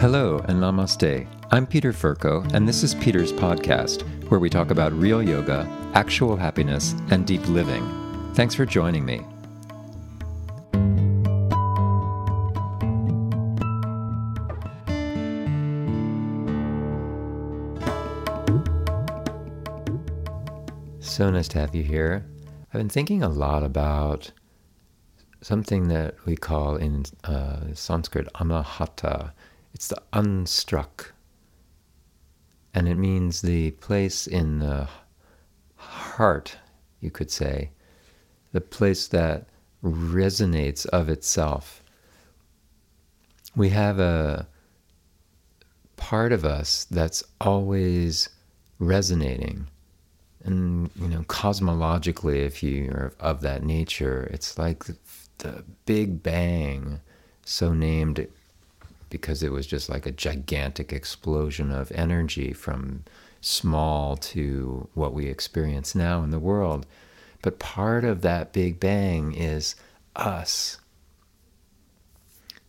Hello and namaste. I'm Peter Furco, and this is Peter's podcast, where we talk about real yoga, actual happiness, and deep living. Thanks for joining me. So nice to have you here. I've been thinking a lot about something that we call in uh, Sanskrit anahata. It's the unstruck. And it means the place in the heart, you could say, the place that resonates of itself. We have a part of us that's always resonating and you know cosmologically if you are of that nature it's like the, the, big bang so named because it was just like a gigantic explosion of energy from small to what we experience now in the world but part of that big bang is us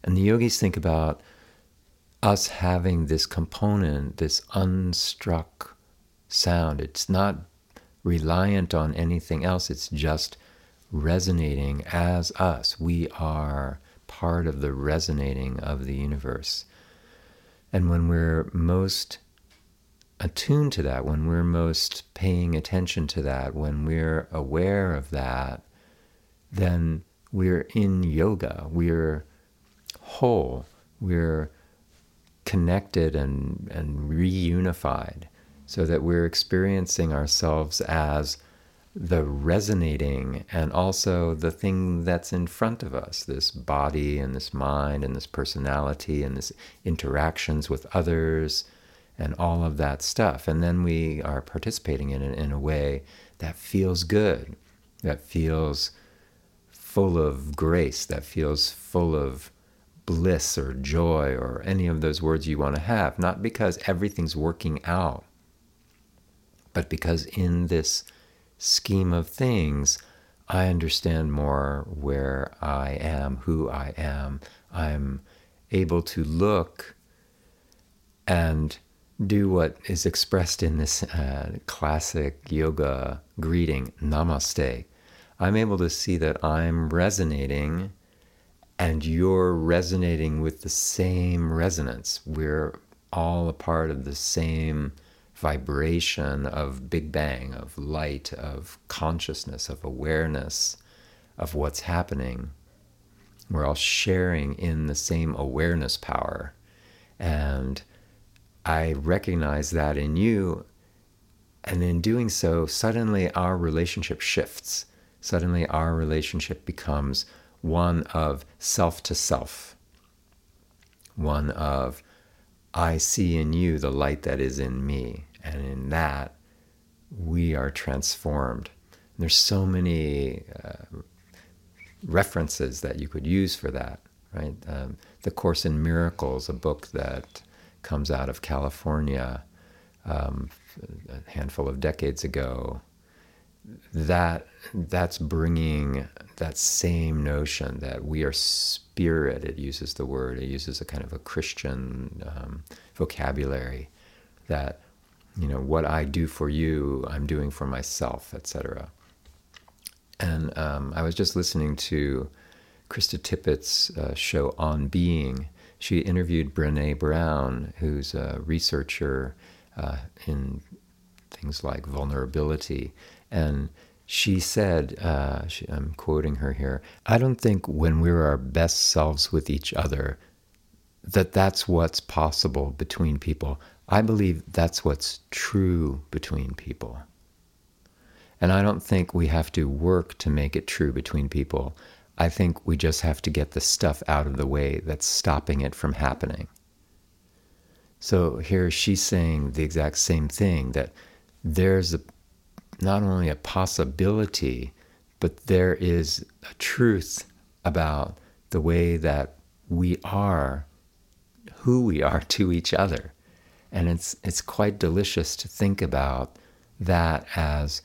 and the yogis think about us having this component this unstruck sound it's not reliant on anything else. It's just resonating as us. We are part of the resonating of the universe. And when we're most attuned to that, when we're most paying attention to that, when we're aware of that, then we're in yoga. We're whole. We're connected and, and reunified so that we're experiencing ourselves as the resonating and also the thing that's in front of us this body and this mind and this personality and this interactions with others and all of that stuff. And then we are participating in it in a way that feels good, that feels full of grace, that feels full of bliss or joy or any of those words you want to have, not because everything's working out but because in this scheme of things, I understand more where I am, who I am. I'm able to look and do what is expressed in this uh, classic yoga greeting, namaste. I'm able to see that I'm resonating and you're resonating with the same resonance. We're all a part of the same vibration of Big Bang, of light, of consciousness, of awareness of what's happening. We're all sharing in the same awareness power. And I recognize that in you. And in doing so, suddenly our relationship shifts. Suddenly our relationship becomes one of self to self, one of I see in you the light that is in me. And in that, we are transformed. And there's so many uh, references that you could use for that, right? Um, the Course in Miracles, a book that comes out of California um, a handful of decades ago, that that's bringing that same notion that we are spirit. It uses the word. It uses a kind of a Christian um, vocabulary that you know what I do for you, I'm doing for myself, etc. And um, I was just listening to Krista Tippett's uh, show on being. She interviewed Brene Brown, who's a researcher uh, in things like vulnerability, and she said, uh, she, I'm quoting her here, I don't think when we're our best selves with each other that that's what's possible between people. I believe that's what's true between people. And I don't think we have to work to make it true between people. I think we just have to get the stuff out of the way that's stopping it from happening. So here she's saying the exact same thing that there's a, not only a possibility, but there is a truth about the way that we are, who we are to each other. And it's, it's quite delicious to think about that as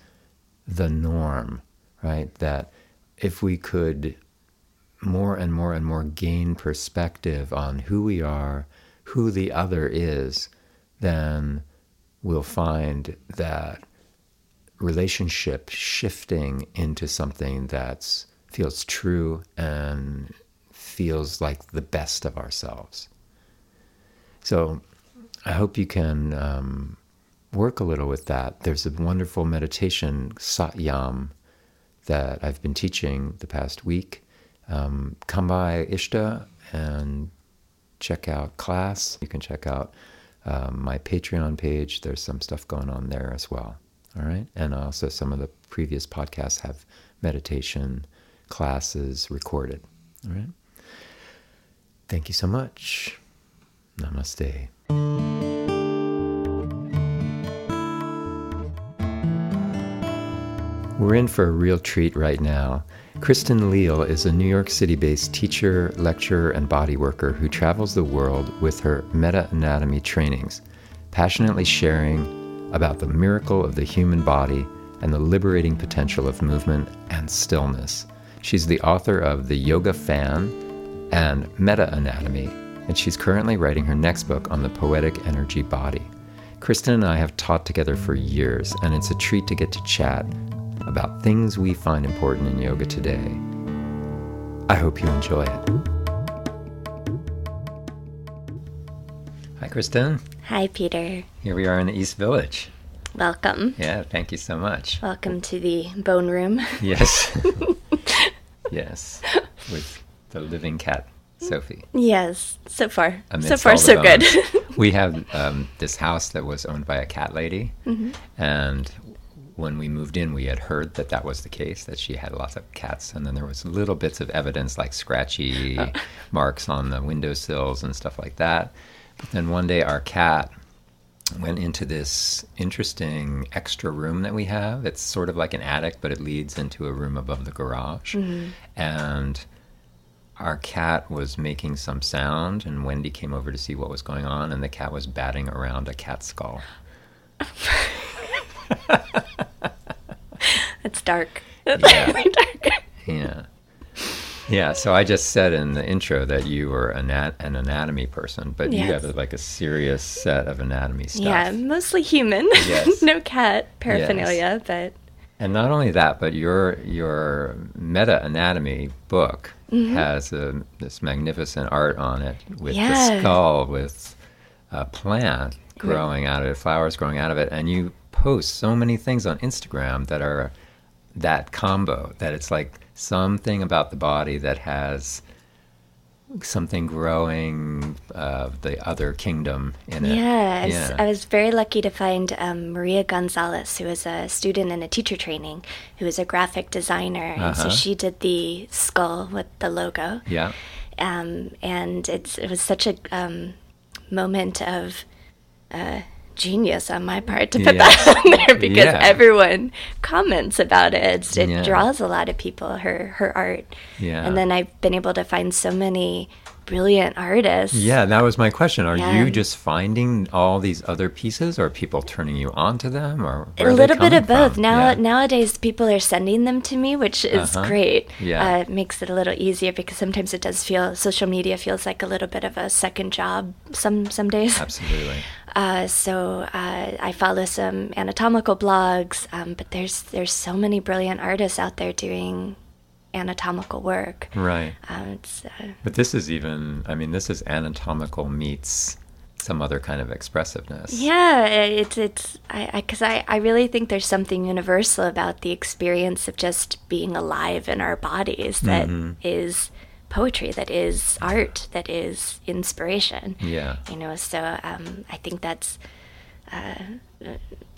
the norm, right? That if we could more and more and more gain perspective on who we are, who the other is, then we'll find that relationship shifting into something that feels true and feels like the best of ourselves. So I hope you can um, work a little with that. There's a wonderful meditation, Satyam, that I've been teaching the past week. Um, come by Ishta and check out class. You can check out um, my Patreon page. There's some stuff going on there as well. All right. And also, some of the previous podcasts have meditation classes recorded. All right. Thank you so much. Namaste. We're in for a real treat right now. Kristen Leal is a New York City based teacher, lecturer, and body worker who travels the world with her meta anatomy trainings, passionately sharing about the miracle of the human body and the liberating potential of movement and stillness. She's the author of The Yoga Fan and Meta Anatomy, and she's currently writing her next book on the poetic energy body. Kristen and I have taught together for years, and it's a treat to get to chat about things we find important in yoga today. I hope you enjoy it. Hi, Kristen. Hi, Peter. Here we are in the East Village. Welcome. Yeah, thank you so much. Welcome to the bone room. Yes. yes. With the living cat, Sophie. Yes, so far. Amidst so far, so good. we have um, this house that was owned by a cat lady, Mm-hmm. and when we moved in, we had heard that that was the case, that she had lots of cats, and then there was little bits of evidence like scratchy Oh. marks on the windowsills and stuff like that. But then one day, our cat went into this interesting extra room that we have. It's sort of like an attic, but it leads into a room above the garage, and our cat was making some sound and Wendy came over to see what was going on and the cat was batting around a cat skull. it's dark. Yeah. Dark. Yeah. Yeah, so I just said in the intro that you were anat- an anatomy person, but you have like a serious set of anatomy stuff. Yeah, mostly human. Yes. no cat paraphernalia, but And not only that, but your your meta anatomy book Mm-hmm. has a, this magnificent art on it with the skull with a plant growing out of it, flowers growing out of it, and you post so many things on Instagram that are that combo that it's like something about the body that has something growing of the other kingdom in it. yeah, I was, yeah. I was very lucky to find um, Maria Gonzalez, who was a student in a teacher training, who was a graphic designer, and so Uh-huh. she did the skull with the logo. yeah. um, and it's it was such a um, moment of uh, genius on my part to put Yes. that on there because Yeah. everyone comments about it. It Yeah. draws a lot of people. Her her art, Yeah. and then I've been able to find so many brilliant artists. Yeah, that was my question. Are Yeah. you just finding all these other pieces, or are people turning you on to them, or a little bit of both. from? Now Yeah. nowadays, people are sending them to me, which is Uh-huh. great. Yeah. uh, it makes it a little easier because sometimes it does feel social media feels like a little bit of a second job. Some some days. absolutely. Uh, so uh, I follow some anatomical blogs, um, but there's there's so many brilliant artists out there doing anatomical work. Right, Um, uh, but this is even. I mean, this is anatomical meets some other kind of expressiveness. yeah, it's it's I because I, I, really think there's something universal about the experience of just being alive in our bodies that is poetry, that is art, that is inspiration. Yeah. you know so um, i think that's uh,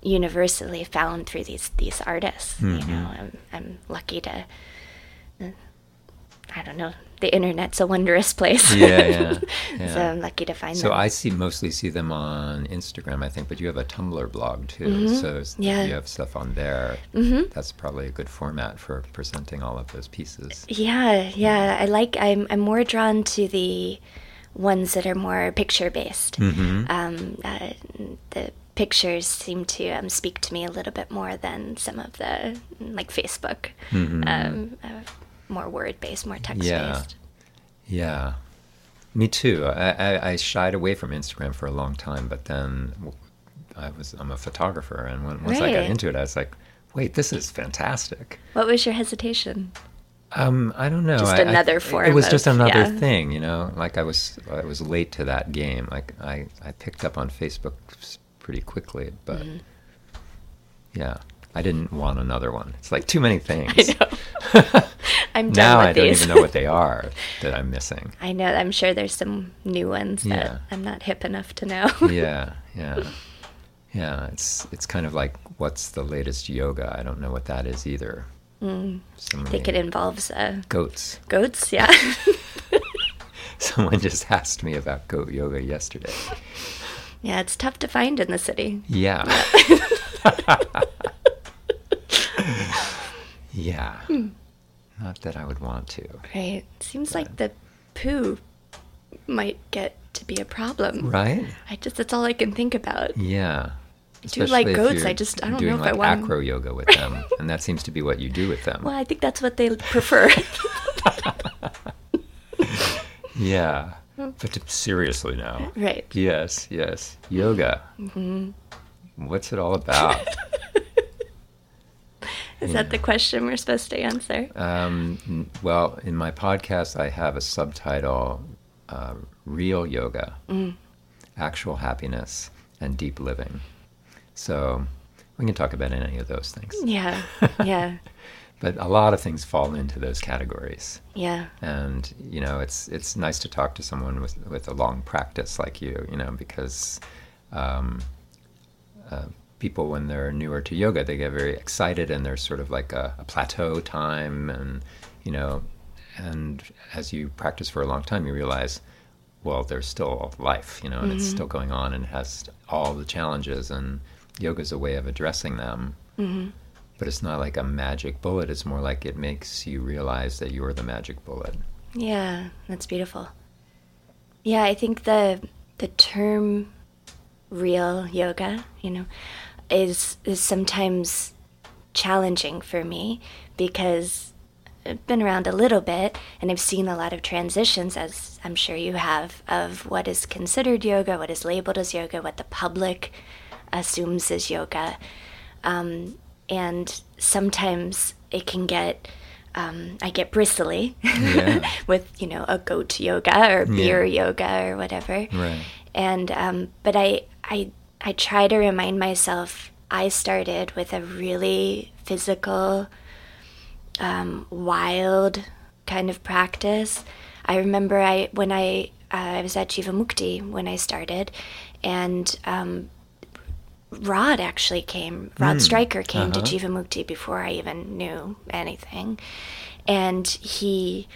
universally found through these these artists you Mm-hmm. know I'm, I'm lucky to i don't know the internet's a wondrous place Yeah, yeah, so i'm lucky to find So them I see mostly see them on Instagram, I think, but you have a Tumblr blog too. So Mm-hmm. Yeah. you have stuff on there. Mm-hmm. That's probably a good format for presenting all of those pieces. yeah yeah i like i'm, I'm more drawn to the ones that are more picture based Mm-hmm. um, uh, the pictures seem to um, speak to me a little bit more than some of the like Facebook, um, uh, more word based, more text Mm-hmm. Yeah. based. Yeah. Me too. I, I, I shied away from Instagram for a long time, but then I was I'm a photographer, and when, once I got into it, I was like, wait, this is fantastic. What was your hesitation? Um, I don't know. Just I- I- another It form was just another yeah. thing, you know. Like I was, I was late to that game. Like I, I picked up on Facebook pretty quickly, but Mm-hmm. yeah, I didn't want another one. It's like too many things. I'm done now I don't even know what they are that I'm missing. I know. I'm sure there's some new ones that Yeah. I'm not hip enough to know. yeah, yeah, yeah. It's it's kind of like what's the latest yoga? I don't know what that is either. So I think it involves uh, goats. goats. Yeah. Someone just asked me about goat yoga yesterday. yeah, it's tough to find in the city. Yeah. yeah. Not that I would want to. Right. Seems like the poo might get to be a problem. Right? I just that's all I can think about. Yeah. do like goats, I just- I don't know if I like want- acro yoga with them, and that seems to be what you do with them. Well, I think that's what they prefer. Yeah. But to- seriously now. right. Yes, yes. Yoga. Mm-hmm. What's it all about? Is that the question we're supposed to answer? um, well, in my podcast, I have a subtitle uh, Real Yoga, Actual Happiness, and Deep Living. So we can talk about any of those things. Yeah. Yeah. But a lot of things fall into those categories. Yeah. and you know it's it's nice to talk to someone with with a long practice like you you know because um, uh, people when they're newer to yoga they get very excited and there's sort of like a, a plateau time and you know and as you practice for a long time you realize well there's still life you know and it's mm-hmm. still going on and has all the challenges and yoga is a way of addressing them. Mm-hmm. But it's not like a magic bullet it's more like it makes you realize that you're the magic bullet. Yeah, that's beautiful. Yeah, I think the the term real yoga, you know, is is sometimes challenging for me because I've been around a little bit and I've seen a lot of transitions as I'm sure you have of what is considered yoga, what is labeled as yoga, what the public assumes is yoga. Um, and sometimes it can get um, I get bristly Yeah. with you know a goat yoga or beer yoga or whatever. Right. And um, but I I I try to remind myself I started with a really physical, um, wild kind of practice. I remember I when I uh, I was at Jivamukti when I started, and um, Rod actually came. Rod Stryker came to Jivamukti before I even knew anything, and he.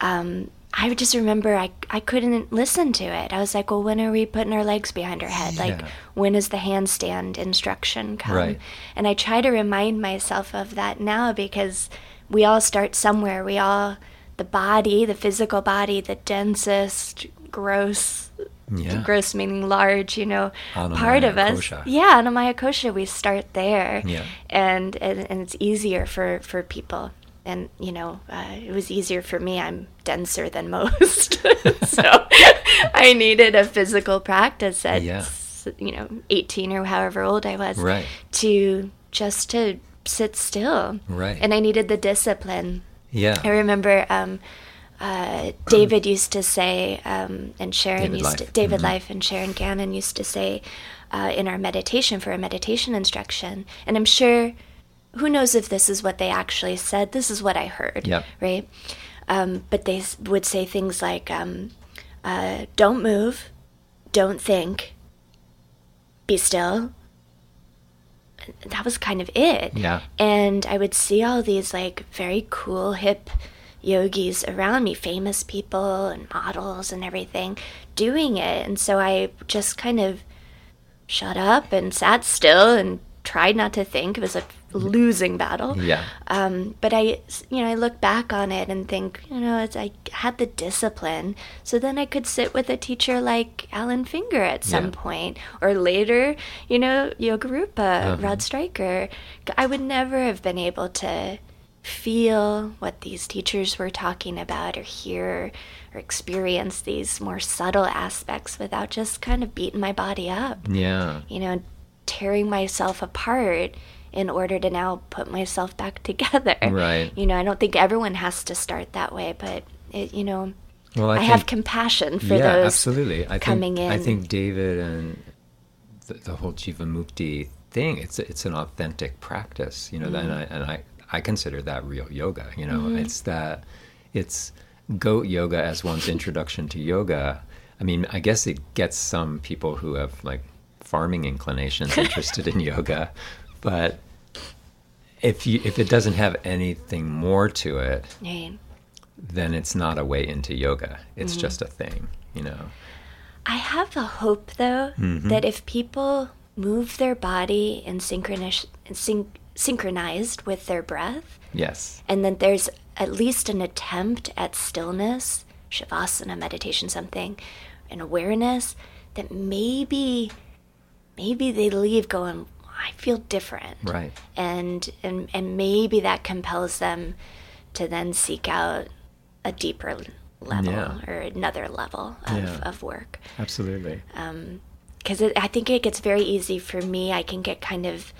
Um, I just remember I, I couldn't listen to it. I was like, well, when are we putting our legs behind our head? Like, Yeah. when is the handstand instruction come? Right. And I try to remind myself of that now because we all start somewhere. We all, the body, the physical body, the densest, gross, Yeah. gross meaning large, you know, Anamaya part of us. kosha. Yeah, Anamaya kosha, we start there. Yeah. And, and, and it's easier for, for people. And, you know, uh, it was easier for me. I'm denser than most. so I needed a physical practice at, Yeah. you know, 18 or however old I was Right. to just to sit still. Right. And I needed the discipline. Yeah. I remember um, uh, David used to say, um, and Sharon David used Life. Mm-hmm. to, David Life and Sharon Gannon used to say uh, in our meditation for a meditation instruction, and I'm sure, who knows if this is what they actually said? This is what I heard, Yep. right? Um, but they would say things like, um, uh, "Don't move, don't think, be still." That was kind of it Yeah. and I would see all these like very cool hip yogis around me, famous people and models and everything doing it. And so I just kind of shut up and sat still and tried not to think. It was a losing battle. Yeah. Um, but I, you know, I look back on it and think, you know, it's, I had the discipline. So then I could sit with a teacher like Alan Finger at some Yeah. point, or later, you know, Yoga Rupa, Uh-huh. Rod Stryker. I would never have been able to feel what these teachers were talking about or hear or experience these more subtle aspects without just kind of beating my body up. Yeah. You know, tearing myself apart in order to now put myself back together. Right. You know, I don't think everyone has to start that way, but it, you know, Well, I, I, have compassion for yeah, those absolutely. I coming think, I think David and the, the whole Jivamukti thing, it's it's an authentic practice, you know, and I and I, I consider that real yoga. You know, Mm-hmm. it's that it's goat yoga as one's introduction to yoga. I mean, I guess it gets some people who have like farming inclinations interested in yoga, but if you if it doesn't have anything more to it, Right. then it's not a way into yoga. It's Mm-hmm. just a thing, you know. I have a hope, though, Mm-hmm. that if people move their body in synchronous, syn- synchronized with their breath, Yes. and then there's at least an attempt at stillness, shavasana, meditation, something, an awareness, that maybe, maybe they leave going, I feel different. Right. And, and, and maybe that compels them to then seek out a deeper level Yeah. or another level of, Yeah. of work Absolutely. because I think it gets very easy for me. I can get kind of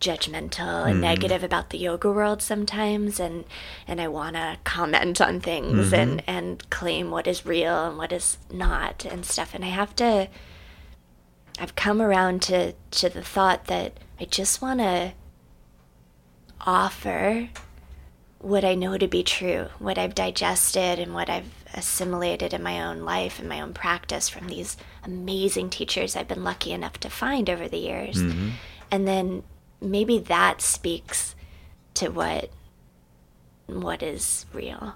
judgmental and Mm-hmm. negative about the yoga world sometimes, and and I want to comment on things Mm-hmm. and and claim what is real and what is not and stuff. And I have to. I've come around to to the thought that I just want to offer what I know to be true, what I've digested and what I've assimilated in my own life and my own practice from these amazing teachers I've been lucky enough to find over the years. And then maybe that speaks to what what is real.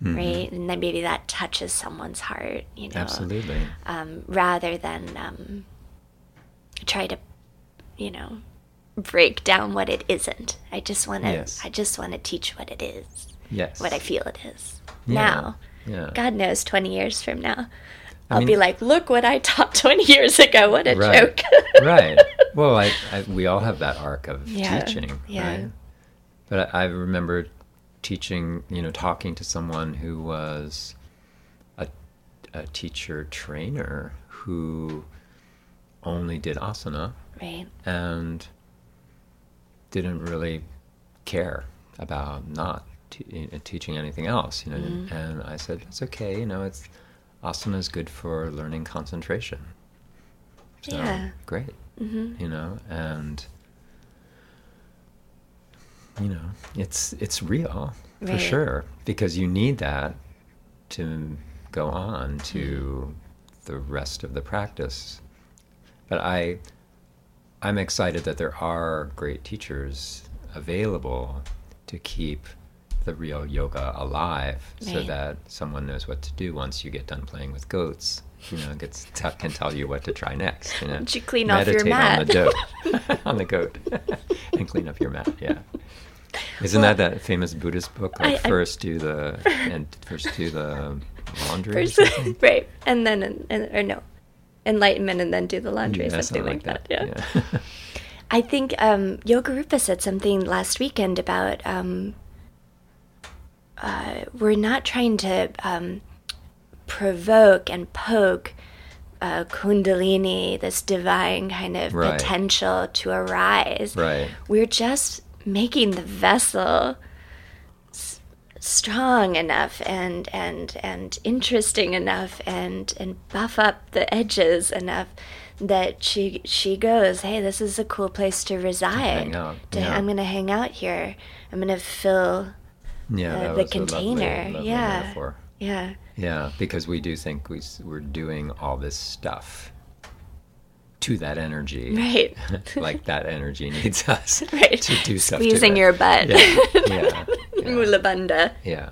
Right? And then maybe that touches someone's heart, you know Absolutely. um, rather than um, try to, you know, break down what it isn't. I just want to. Yes. I just want to teach what it is, Yes. what I feel it is Yeah. now. Yeah. God knows, twenty years from now, I I'll mean- be like, "Look what I taught twenty years ago. What a Right. joke!" right. Well, I, I, we all have that arc of Yeah, teaching, yeah. right? But I, I remember teaching, you know, talking to someone who was a, a teacher trainer who only did asana right. and didn't really care about not te- uh, teaching anything else, you know. Mm-hmm. And I said, "It's okay, you know. It's asana is good for learning concentration. So, Yeah. great, mm-hmm. you know. And you know, it's it's real for sure because you need that to go on to Mm-hmm. the rest of the practice. But I I'm excited that there are great teachers available to keep the real yoga alive so that someone knows what to do once you get done playing with goats. You know, gets t- can tell you what to try next. You know, you clean off your Meditate on the mat? goat, on the goat, and clean up your mat. Yeah, isn't that that famous Buddhist book? Like I- I- first do the and first do the laundry. First- right, and then and, or no, enlightenment, and then do the laundry, Yeah, something, like that. Yeah. yeah. I think um, Yoga Rupa said something last weekend about um, uh, we're not trying to um, provoke and poke uh, Kundalini, this divine kind of Right. potential to arise. right. We're just making the vessel strong enough and and and interesting enough and and buff up the edges enough that she she goes hey this is a cool place to reside out, To- yeah. i'm gonna hang out here i'm gonna fill Yeah, uh, the a lovely- container, lovely yeah. metaphor. yeah Yeah, because we do think we, we're doing all this stuff to that energy. right like that energy needs us right to do stuff. to squeezing your butt yeah, yeah, mulabandha yeah,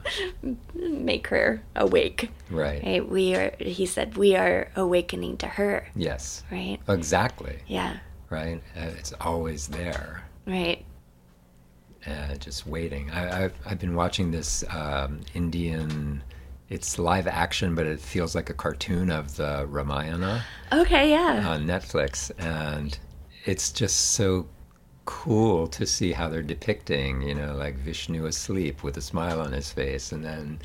make her awake right. right we are he said we are awakening to her Yes, right exactly. yeah Right. It's always there. right uh, just waiting. I, I've, I've been watching this um, Indian. It's live action, but it feels like a cartoon of the Ramayana okay yeah on Netflix, and it's just so cool to see how they're depicting, you know, like Vishnu asleep with a smile on his face, and then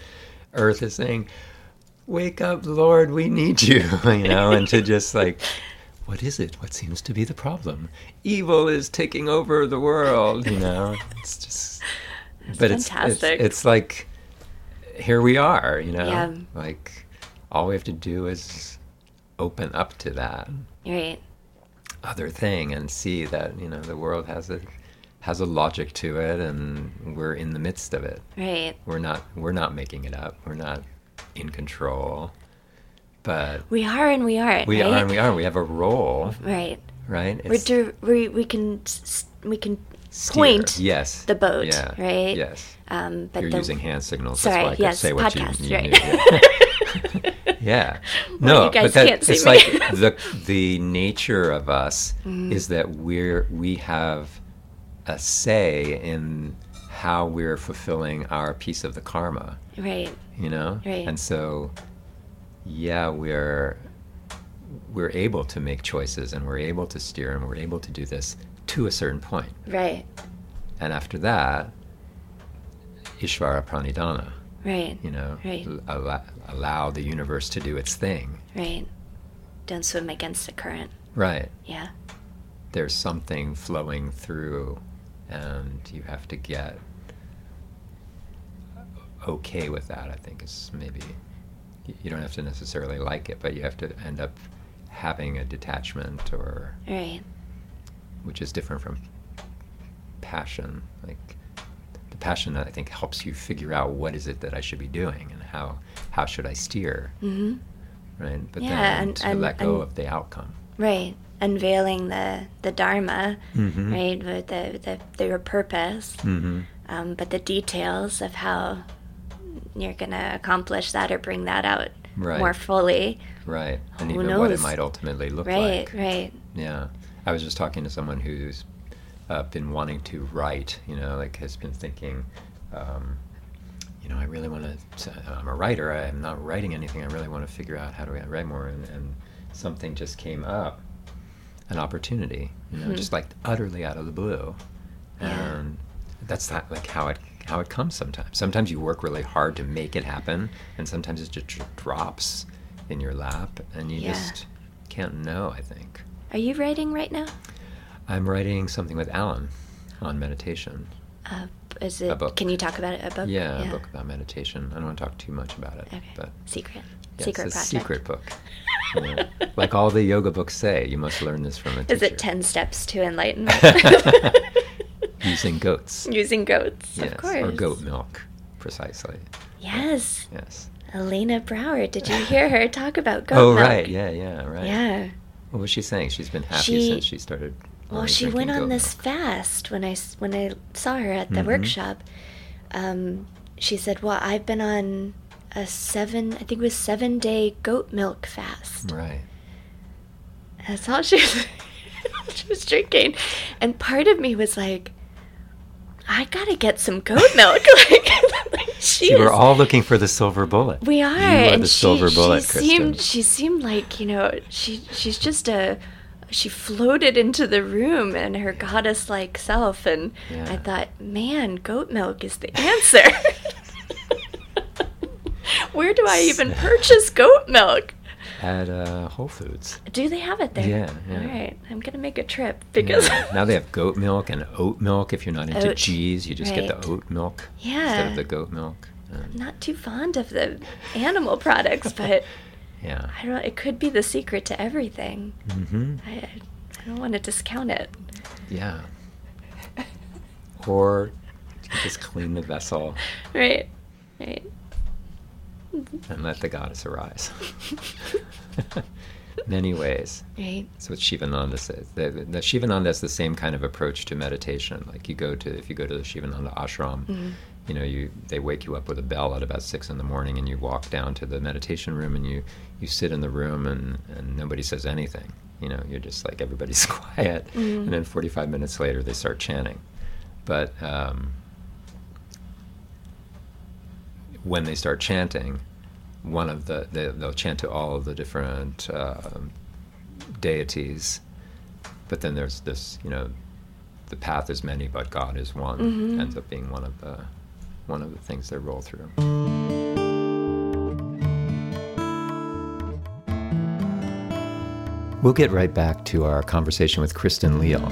Earth is saying, "Wake up, Lord, we need you," you know, and to just like. What is it? What seems to be the problem? Evil is taking over the world, you know. It's just, That's but it's, it's it's like here we are, you know. Yeah. Like all we have to do is open up to that right. Other thing and see that you know the world has a has a logic to it and we're in the midst of it Right. we're not we're not making it up we're not in control but We are and we aren't. we right? are and we are we have a role Right. right We're dir- we we can we can steer. point yes the boat, yeah right? yes Um, but you're the, using hand signals Sorry, that's why I could yes, say what podcast, you, you right. knew. Yeah. yeah. Well, No, you guys but that, can't see it's me. like the the nature of us Mm-hmm. is that we're we have a say in how we're fulfilling our piece of the karma, right. you know? Right. And so yeah, we're we're able to make choices and we're able to steer and we're able to do this to a certain point. Right. And after that, Ishvara Pranidhana, Right. you know, Right. Allow the universe to do its thing. Right. Don't swim against the current. Right. Yeah. There's something flowing through, and you have to get okay with that. I think is maybe you don't have to necessarily like it, but you have to end up having a detachment, or Right. which is different from passion. Like the that I think, helps you figure out what is it that I should be doing and how how should I steer, Mm-hmm. right? But Yeah, then and- to and- let go and- of the outcome. Right. Unveiling the the dharma, Mhm. right? With the the their purpose, Mm-hmm. um, but the details of how you're gonna accomplish that or bring that out Right. more fully. Right, and Who even what it might ultimately look Right. like. Right. Yeah, I was just talking to someone who's uh, been wanting to write. You know, like has been thinking, um, you know, I really want to. I'm a writer. I'm not writing anything. I really want to figure out how do I write more. And, and something just came up, an opportunity. You know, Hmm. just like utterly out of the blue, and that's not like how it how it comes sometimes. Sometimes you work really hard to make it happen, and sometimes it just drops in your lap, and you Yeah. just can't know. I think. Are you writing right now? I'm writing something with Alan on meditation. Uh, is it? book. Can you talk about it? A book? Yeah, a book about meditation. I don't want to talk too much about it, Okay. but Secret. yeah, secret it's a project. secret book. Know, like all the yoga books say, you must learn this from a teacher. Is it ten steps to enlightenment? Using goats. Using goats, yes, of course. or goat milk, precisely. Yes. Yes. Elena Brower. Did you hear her talk about goat oh milk? Oh right, yeah, yeah, right. Yeah. What was she saying? She's been happy She- since she started. Well, she went on goat this milk. fast when I when I saw her at the Mhm. workshop. Um, she said, "Well, I've been on a seven, I think it was seven day goat milk fast." Right. That's all she was, she was drinking, and part of me was like, "I gotta get some goat milk." like, she See, we're all looking for the silver bullet. We are, You are and the she, silver bullet, she Kristen. seemed she seemed like you know she she's just a she floated into the room in her goddess like self, and I thought, man, goat milk is the answer. Where do I even purchase goat milk? At uh, Whole Foods. Do they have it there? Yeah, yeah. All right, I'm gonna make a trip because Yeah. now they have goat milk and oat milk. If you're not into Oat, cheese, you just get the oat milk instead Yeah. of the goat milk. I'm not too fond of the animal products, but yeah. I don't. It could be the secret to everything. hmm I, I don't want to discount it. Yeah. Or just clean the vessel Right. Right. and let the goddess arise. Many ways. Right. That's what Shivananda says. The, the Shivananda has the same kind of approach to meditation. Like you go to, if you go to the Shivananda ashram, Mhm. You know, you they wake you up with a bell at about six in the morning, and you walk down to the meditation room, and you you sit in the room, and and nobody says anything. You know, you're just like everybody's quiet, Mhm. and then 45 minutes later they start chanting. But um, when they start chanting, one of the they, they'll chant to all of the different um deities, but then there's this you know the path is many, but God is one Mm-hmm. ends up being one of the one of the things they roll through. We'll get right back to our conversation with Kristen Leal.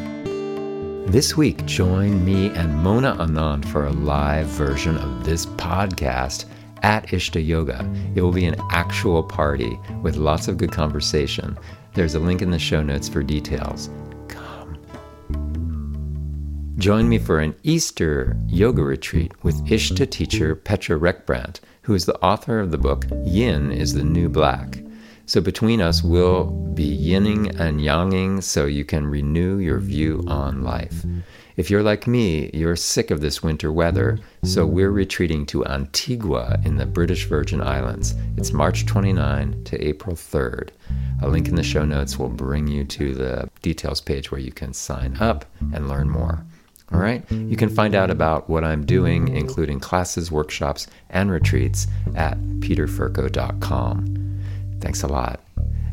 This week, join me and Mona Anand for a live version of this podcast at Ishta Yoga. It will be an actual party with lots of good conversation. There's a link in the show notes for details. Join me for an Easter yoga retreat with Ishta teacher Petra Reckbrandt, who is the author of the book Yin is the New Black. So between us, we'll be yinning and yanging so you can renew your view on life. If you're like me, you're sick of this winter weather, so we're retreating to Antigua in the British Virgin Islands. It's March 29 to April 3rd. A link in the show notes will bring you to the details page where you can sign up and learn more. All right? You can find out about what I'm doing, including classes, workshops, and retreats, at peterfurco.com. Thanks a lot.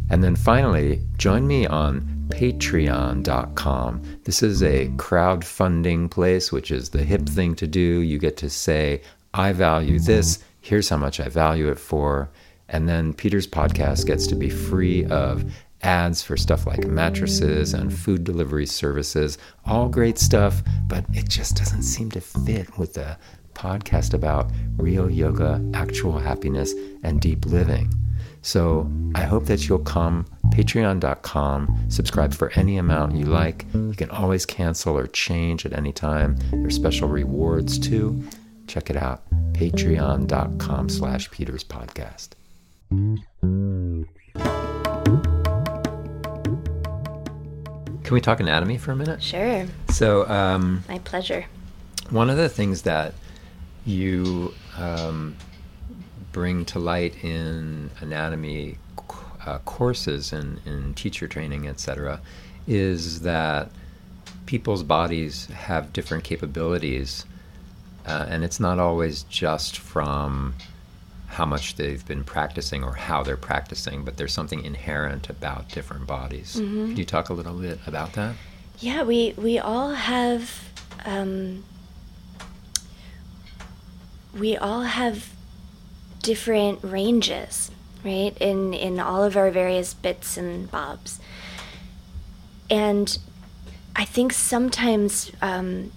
And then finally, join me on patreon.com. This is a crowdfunding place, which is the hip thing to do. You get to say, I value this, here's how much I value it for. And then Peter's podcast gets to be free of ads for stuff like mattresses and food delivery services. All great stuff, but it just doesn't seem to fit with the podcast about real yoga, actual happiness, and deep living. So I hope that you'll come patreon.com, subscribe for any amount you like. You can always cancel or change at any time. There's special rewards too. Check it out. Patreon.com slash Peters Podcast. Can we talk anatomy for a minute? Sure. So, um, My pleasure. one of the things that you um, bring to light in anatomy uh, courses and in teacher training, etc., is that people's bodies have different capabilities, uh, and it's not always just from how much they've been practicing or how they're practicing, but there's something inherent about different bodies. Could you talk a little bit about that? Yeah, we we all have um, we all have different ranges, right? In in all of our various bits and bobs, and I think sometimes um,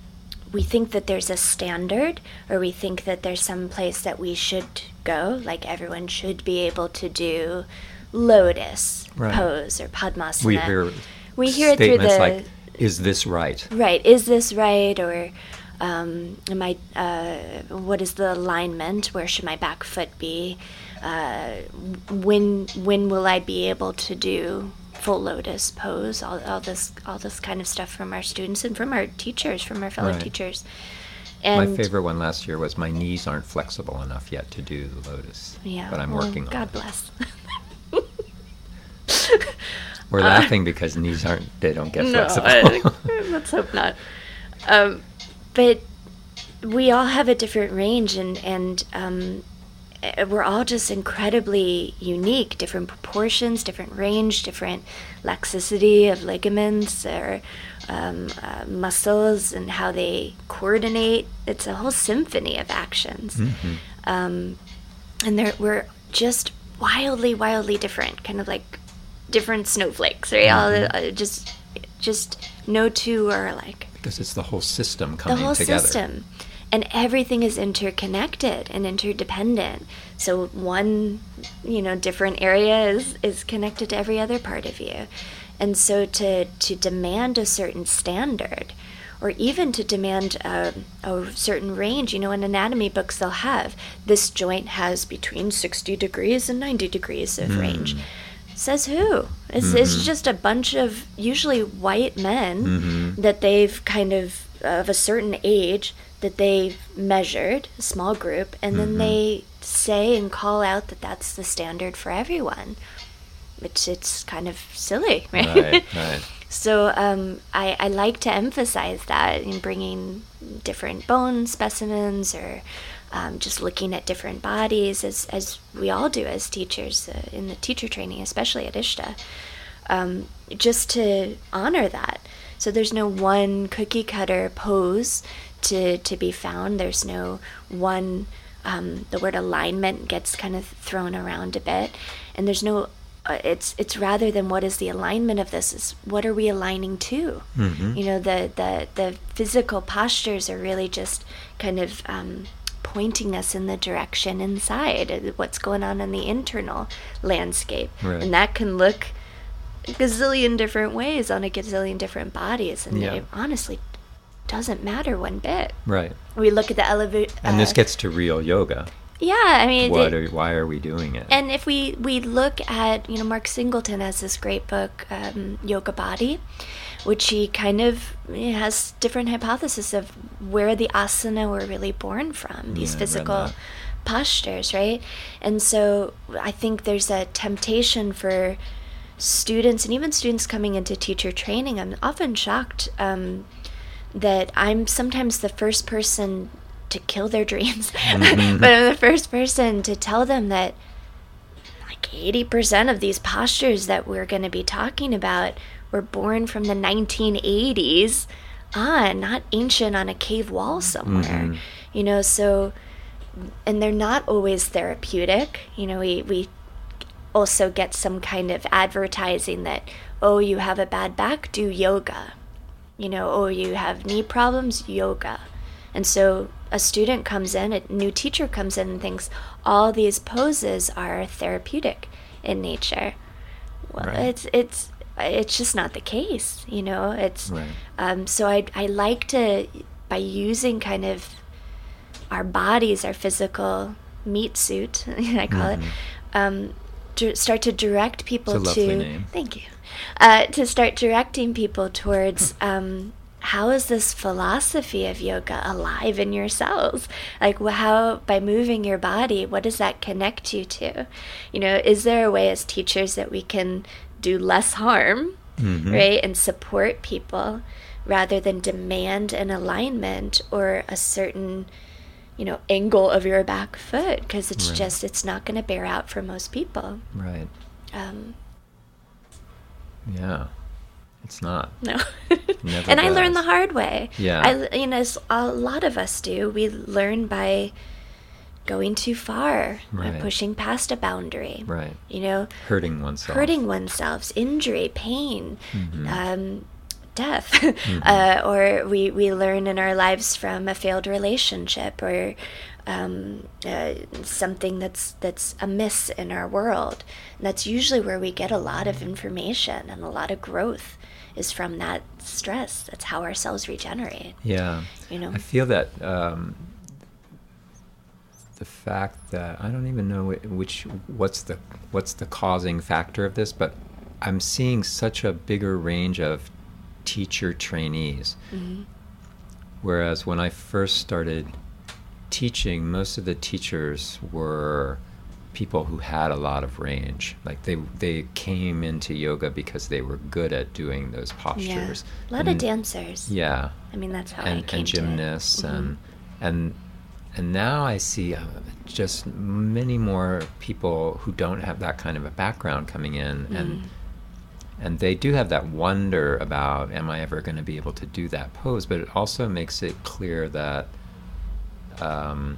we think that there's a standard, or we think that there's some place that we should go, like everyone should be able to do lotus Right. pose or padmasana. We hear we hear it through statements the like, "Is this right?" Right. Is this right? Or um, am I? Uh, what is the alignment? Where should my back foot be? Uh, when when will I be able to do full lotus pose? All, all this all this kind of stuff from our students and from our teachers, from our fellow Right. teachers. My favorite one last year was my knees aren't flexible enough yet to do the lotus. yeah, But I'm well, working on it. God it. bless. We're laughing because knees aren't they don't get Uh, no, flexible. I- let's hope not. Um, but we all have a different range, and and um, we're all just incredibly unique. Different proportions, different range, different laxity of ligaments or um, uh, muscles, and how they coordinate. It's a whole symphony of actions. Mhm. Um, and we're just wildly, wildly different, kind of like different snowflakes, right? All the, uh, just, just no two are alike. Because it's the whole system The coming whole together. system, and everything is interconnected and interdependent. So one, you know, different area is is connected to every other part of you, and so to to demand a certain standard. Or even to demand a, a certain range. You know, in anatomy books, they'll have this joint has between 60 degrees and 90 degrees of range. Says who? It's, it's just a bunch of usually white men Mhm. that they've kind of of a certain age that they've measured a small group and then they say and call out that that's the standard for everyone which it's kind of silly right, Right, right. so um, I, I like to emphasize that in bringing different bone specimens or um, just looking at different bodies as, as we all do as teachers uh, in the teacher training especially at ishta um, just to honor that. So there's no one cookie cutter pose to, to be found. There's no one, um, the word alignment gets kind of thrown around a bit. And there's no, uh, it's, it's rather than what is the alignment of this, is what are we aligning to? Mm-hmm. You know, the, the, the physical postures are really just kind of, um, pointing us in the direction inside, uh, what's going on in the internal landscape. Right. And that can look a gazillion different ways on a gazillion different bodies. And Yeah. it honestly doesn't matter one bit. Right. We look at the elevate. And this gets to real yoga. Yeah, I mean, What it- are, why are we doing it? and if we we look at you know Mark Singleton has this great book um, Yoga Body, which he kind of has different hypotheses of where the asana were really born from these Yeah, physical postures, right? And so I think there's a temptation for students and even students coming into teacher training. I'm often shocked um, that I'm sometimes the first person to kill their dreams, Mm-hmm. but I'm the first person to tell them that like 80% of these postures that we're going to be talking about were born from the 1980s on, not ancient on a cave wall somewhere. You know, so and they're not always therapeutic. You know, we we also get some kind of advertising that oh, you have a bad back, do yoga. You know, oh, you have knee problems, yoga. And so a student comes in, a new teacher comes in and thinks all these poses are therapeutic in nature. Well, Right. it's it's it's just not the case, you know. It's Right. um, so I I like to by using kind of our bodies, our physical meat suit, I call it, um, start to direct people Mm-hmm. To. name. Thank you. Uh, to start directing people towards um, how is this philosophy of yoga alive in your cells? Like, how by moving your body, what does that connect you to? You know, is there a way as teachers that we can do less harm, Mhm. right, and support people rather than demand an alignment or a certain you know angle of your back foot because it's Right. just it's not going to bear out for most people Right. um, Yeah. It's not. no Never and i learned the hard way Yeah. i you know a lot of us do we learn by going too far by Right. pushing past a boundary Right. you know Hurting oneself. hurting oneself, injury, pain, Mhm. um, death, Mm-hmm. uh, or we, we learn in our lives from a failed relationship or um, uh, something that's that's amiss in our world. And that's usually where we get a lot of information and a lot of growth is from that stress. That's how our cells regenerate. Yeah. You know? I feel that um, the fact that I don't even know which what's the what's the causing factor of this, but I'm seeing such a bigger range of teacher trainees. Mm-hmm. Whereas when I first started teaching, most of the teachers were people who had a lot of range. Like they they came into yoga because they were good at doing those postures. Yeah. A lot of dancers. Yeah I mean, that's how I and, came and gymnasts Mhm. and and and now I see uh, just many more people who don't have that kind of a background coming in and Mm. And they do have that wonder about am I ever going to be able to do that pose but it also makes it clear that um,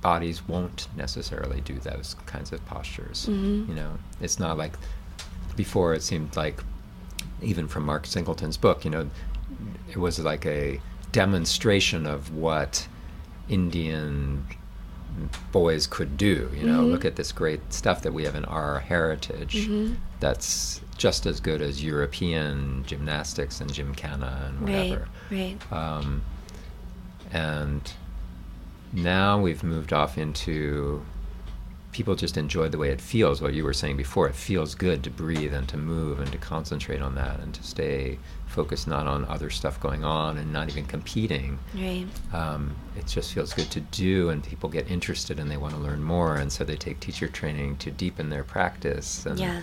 bodies won't necessarily do those kinds of postures Mhm. you know it's not like before it seemed like even from Mark Singleton's book, you know, it was like a demonstration of what Indian boys could do. You know, Mhm. look at this great stuff that we have in our heritage Mhm. That's just as good as European gymnastics and gymkhana and Right, whatever. right. Um, and now we've moved off into people just enjoy the way it feels. What you were saying before, it feels good to breathe and to move and to concentrate on that and to stay focused not on other stuff going on and not even competing. Right. Um, it just feels good to do, and people get interested and they want to learn more, and so they take teacher training to deepen their practice. And, Yeah.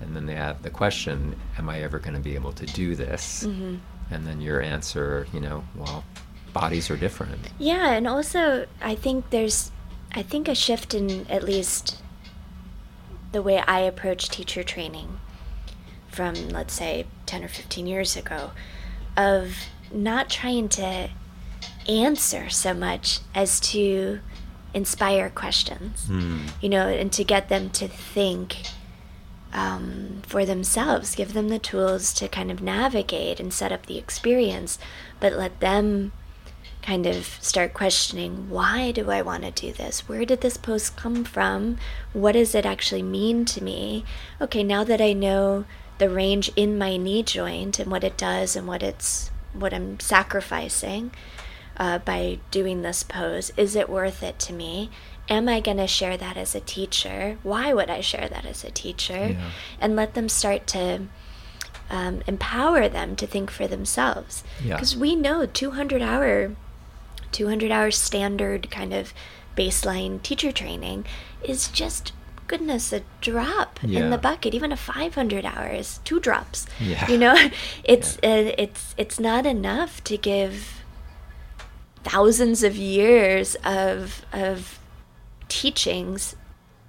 And then they have the question, Am I ever going to be able to do this? hmm And then your answer, you know, well, bodies are different. Yeah, and also I think there's, I think a shift in at least the way I approach teacher training from let's say 10 or 15 years ago of not trying to answer so much as to inspire questions, Hmm. you know, and to get them to think um, for themselves, give them the tools to kind of navigate and set up the experience, but let them kind of start questioning why do I want to do this? Where did this post come from? What does it actually mean to me? Okay, now that I know the range in my knee joint and what it does and what it's what I'm sacrificing uh, by doing this pose, is it worth it to me? Am I going to share that as a teacher? Why would I share that as a teacher? Yeah. And let them start to um, empower them to think for themselves. Yeah. Because we know 200 hour 200 hour standard kind of baseline teacher training is just goodness a drop in the bucket even a 500 hours two drops Yeah. you know it's uh, it's it's not enough to give thousands of years of of teachings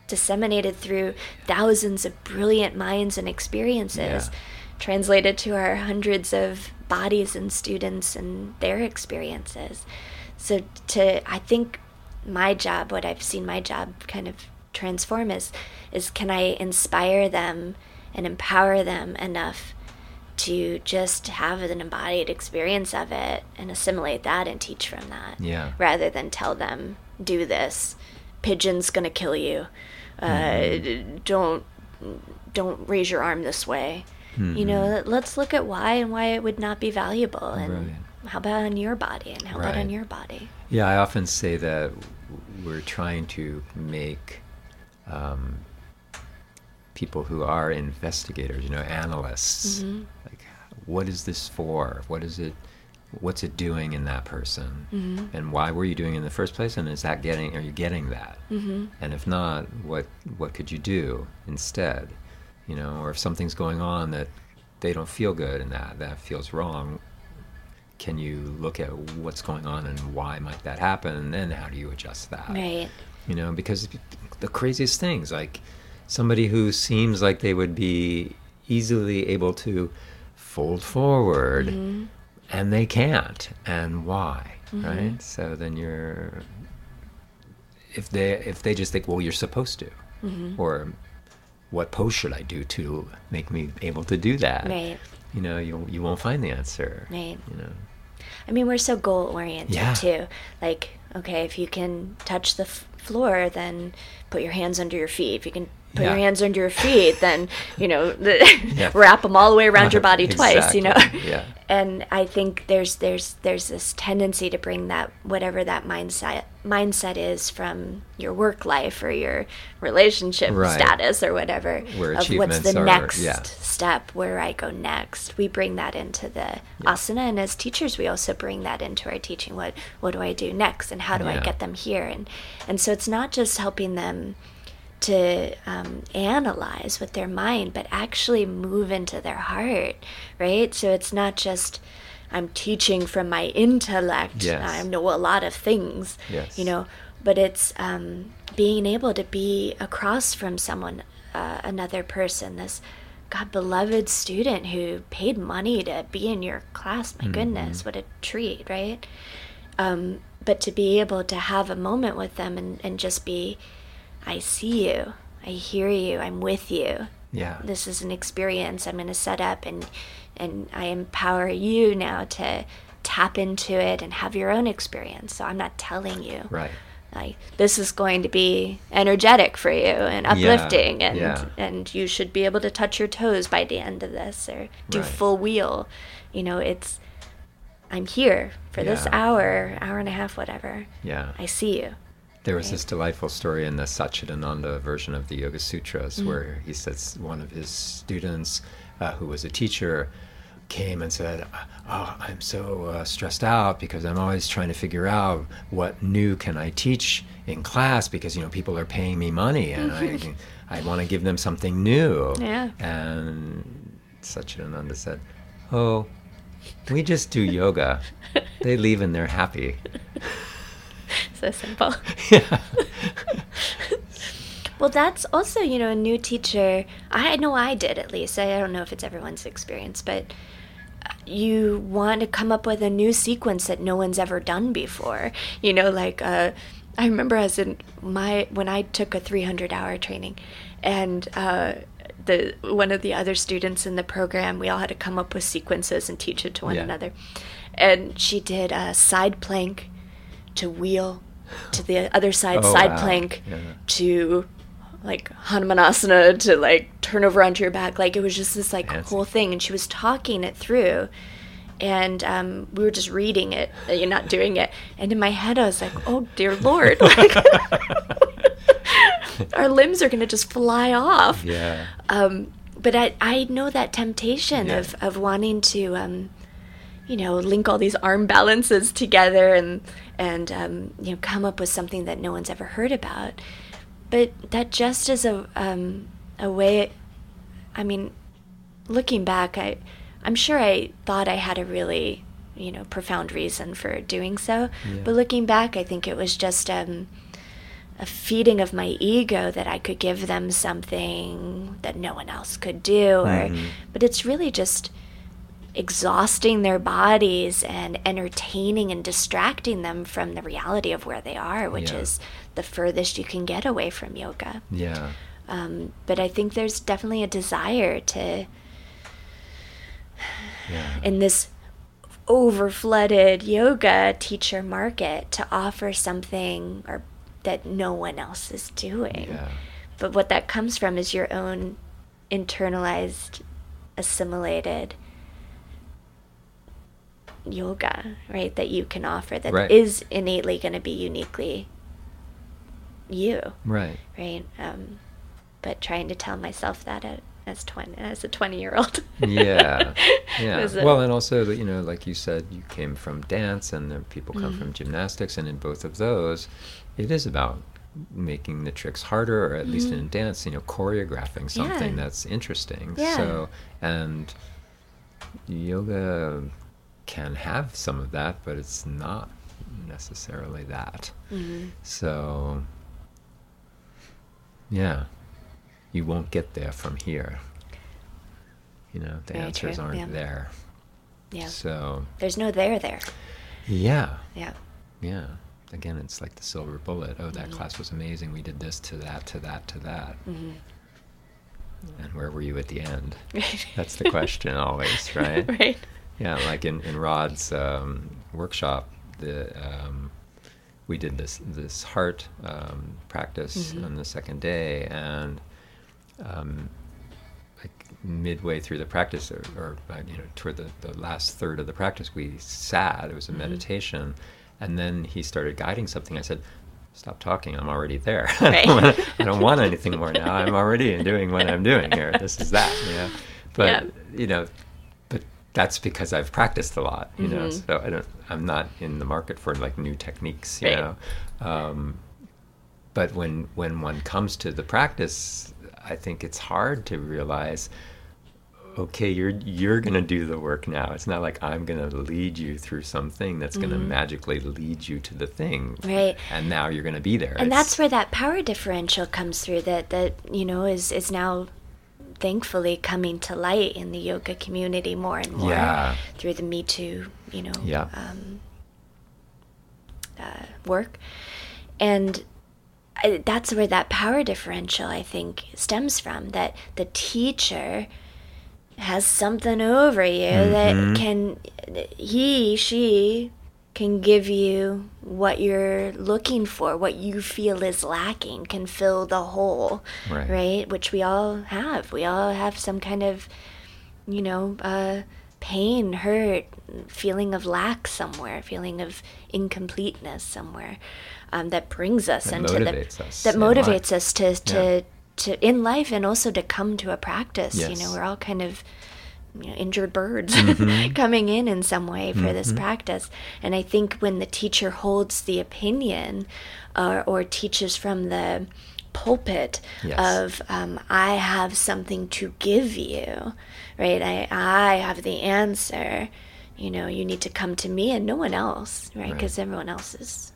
disseminated through thousands of brilliant minds and experiences Yeah. translated to our hundreds of bodies and students and their experiences so to i think my job what i've seen my job kind of transform is is can i inspire them and empower them enough to just have an embodied experience of it and assimilate that and teach from that Yeah. rather than tell them do this pigeon's gonna kill you uh, Mm-hmm. don't don't raise your arm this way you Mm-hmm. know let's look at why and why it would not be valuable and Brilliant. how about on your body and how about on your body Yeah, I often say that we're trying to make um, people who are investigators, you know, analysts, Mm-hmm. like, what is this for? What is it? What's it doing in that person? Mm-hmm. And why were you doing it in the first place? And is that getting? Are you getting that? Mm-hmm. And if not, what what could you do instead? You know, or if something's going on that they don't feel good and that that feels wrong, can you look at what's going on and why might that happen and then how do you adjust that right you know because the craziest things like somebody who seems like they would be easily able to fold forward Mm-hmm. And they can't and why Mm-hmm. right so then you're if they if they just think well you're supposed to Mm-hmm. or what pose should i do to make me able to do that right you know you, you won't find the answer Right. you know I mean, we're so goal oriented Yeah. too. Like, okay, if you can touch the f- floor, then put your hands under your feet. If you can put your hands under your feet, then you know, the, Yeah. wrap them all the way around your body twice. You know. Yeah. And I think there's there's there's this tendency to bring that whatever that mindset mindset is from your work life or your relationship Right. status or whatever Where of what's the are- next yeah. step where I go next. We bring that into the asana, and as teachers, we also bring that into our teaching. What what do I do next, and how do I get them here? And and so it's not just helping them to um, analyze with their mind, but actually move into their heart, right? So it's not just I'm teaching from my intellect. Yes. I know a lot of things, Yes. you know, but it's um, being able to be across from someone, uh, another person, this God beloved student who paid money to be in your class. My goodness, what a treat, right? Um, but to be able to have a moment with them and, and just be, I see you, I hear you, I'm with you. yeah. This is an experience I'm going to set up, and and I empower you now to tap into it and have your own experience. So I'm not telling you. Right. Like this is going to be energetic for you and uplifting and yeah. and you should be able to touch your toes by the end of this or do Right. full wheel. You know it's i'm here for this hour hour and a half whatever. Yeah. I see you There was this delightful story in the Satchidananda version of the Yoga Sutras Mm-hmm. where he says one of his students, uh, who was a teacher, came and said, "Oh, I'm so uh, stressed out because I'm always trying to figure out what new can I teach in class because you know people are paying me money and I I want to give them something new." Yeah. And Satchidananda said, "Oh, we just do yoga. they leave and they're happy." so simple yeah. Well, that's also, you know, a new teacher. I know I did at least. I don't know if it's everyone's experience, but you want to come up with a new sequence that no one's ever done before. You know, like uh, I remember as in my when I took a 300 hour training, and uh, the one of the other students in the program, we all had to come up with sequences and teach it to one Yeah. another, and she did a side plank to wheel to the other side, Oh, side wow. plank Yeah. to like Hanumanasana to like turn over onto your back. Like it was just this like Fancy. whole thing, and she was talking it through, and um, we were just reading it, uh, you're not doing it. And in my head, I was like, "Oh dear Lord, like, our limbs are gonna just fly off." Yeah. Um, but I I know that temptation Yeah. of of wanting to. Um, you know, link all these arm balances together and and um, you know come up with something that no one's ever heard about. But that just is a um, a way. I mean, looking back, I I'm sure I thought I had a really you know profound reason for doing so. Yeah. But looking back, I think it was just um, a feeding of my ego that I could give them something that no one else could do. Or, Mhm. but it's really just exhausting their bodies and entertaining and distracting them from the reality of where they are, which Yeah. is the furthest you can get away from yoga. Yeah. Um, but I think there's definitely a desire to, Yeah. in this over flooded yoga teacher market, to offer something or that no one else is doing. Yeah. But what that comes from is your own internalized, assimilated yoga, right? That you can offer that is Right. innately going to be uniquely you, Right. right? Um, but trying to tell myself that at, as twenty as a twenty year old. yeah yeah a- well and also you know like you said you came from dance and then people come Mm. from gymnastics and in both of those it is about making the tricks harder or at least in dance you know choreographing something Mm-hmm. Yeah. that's interesting Yeah. so and yoga can have some of that but it's not necessarily that Mhm. so yeah you won't get there from here you know the Very answers true, aren't yeah. there Yeah. so There's no there there. yeah Yeah. yeah again it's like the silver bullet oh that Mhm. class was amazing we did this to that to that to that hmm and where were you at the end that's the question always right right. Yeah, like in in Rod's um, workshop, the um, we did this this heart um, practice Mhm. on the second day, and um, like midway through the practice, or, or uh, you know, toward the, the last third of the practice, we sat. It was a Mhm. meditation, and then he started guiding something. I said. Stop talking. I'm already there. Right. I, don't wanna- I don't want anything more now. I'm already doing what I'm doing here. This is that. You know? But Yeah. you know, that's because I've practiced a lot, you know. Mhm. So I don't. I'm not in the market for like new techniques, you Right. know. Um, but when when one comes to the practice, I think it's hard to realize. Okay, you're you're gonna do the work now. It's not like I'm gonna lead you through something that's gonna Mhm. magically lead you to the thing, Right. and now you're gonna be there. and It's- that's where that power differential comes through that that you know is is now thankfully coming to light in the yoga community more and more Yeah. through the me too you know Yeah. um, uh, work and I, that's where that power differential i think stems from that the teacher has something over you Mhm. that can he she can give you what you're looking for what you feel is lacking can fill the hole Right. right which we all have we all have some kind of you know uh pain hurt feeling of lack somewhere feeling of incompleteness somewhere um, that brings us That into the us that in life. motivates us to to Yeah. to in life and also to come to a practice you know we're all kind of you know, injured birds Mhm. coming in in some way for this Mhm. practice and i think when the teacher holds the opinion uh, or teaches from the pulpit Yes. of um, i have something to give you right I, I have the answer you know you need to come to me and no one else right Right. because everyone else is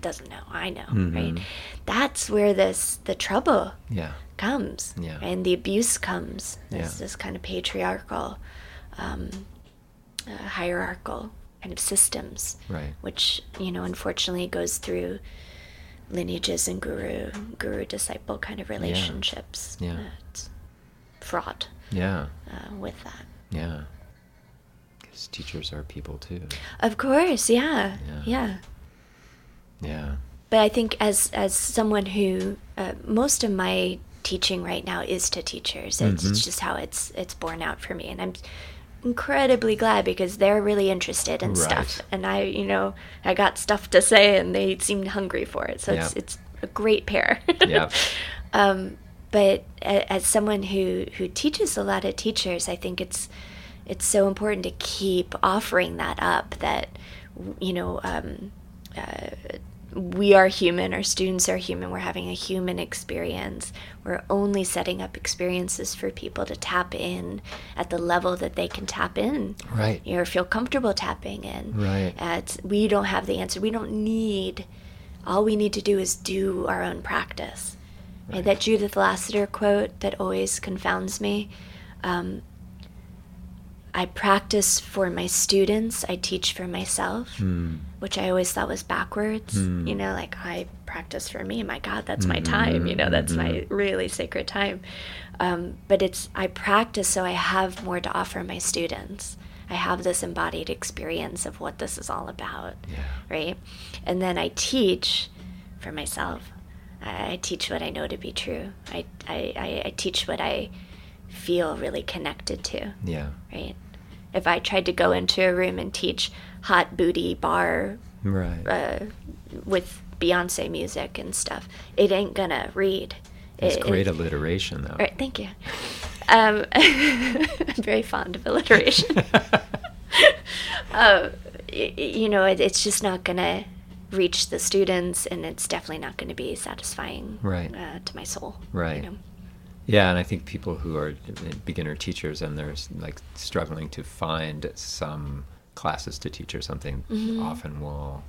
doesn't know. I know, Mhm. right? That's where this the trouble Yeah. Comes, Yeah. and the abuse comes. Yeah. This this kind of patriarchal, um, uh, hierarchical kind of systems, Right. which you know unfortunately goes through lineages and guru guru disciple kind of relationships. Yeah. Uh, it's fraught Yeah. uh, with that. Yeah. Because teachers are people too. Of course, yeah, Yeah. yeah. Yeah. But I think as as someone who uh, most of my teaching right now is to teachers. It's, it's Mhm. just how it's it's borne out for me, and I'm incredibly glad because they're really interested in stuff, and I, you know, I got stuff to say, and they seemed hungry for it. So it's Yeah. it's a great pair. Yep. um, but as someone who who teaches a lot of teachers, I think it's it's so important to keep offering that up. That you know, um, uh, we are human. Our students are human. We're having a human experience. We're only setting up experiences for people to tap in at the level that they can tap in. Right. Or feel comfortable tapping in. Right. At we don't have the answer. We don't need. All we need to do is do our own practice. Right. And that Judith Lasater quote that always confounds me. Um, I practice for my students. I teach for myself, Mm. which I always thought was backwards. Mm. You know, like I practice for me. My God, that's my time. You know, that's my Mhm. really sacred time. Um, but it's I practice so I have more to offer my students. I have this embodied experience of what this is all about Yeah. right? And then I teach for myself. I, I teach what I know to be true. I, I, I teach what I feel really connected to, Yeah. right? If I tried to go into a room and teach hot booty bar Right. uh, with Beyonce music and stuff, it ain't gonna read. It's It- great it- alliteration, though. Right, thank you. Um, I'm very fond of alliteration. uh, you know, it, it's just not going to reach the students, and it's definitely not going to be satisfying Right. uh, to my soul. Right. You know? Yeah, and I think people who are beginner teachers and they're like struggling to find some classes to teach or something Mhm. often will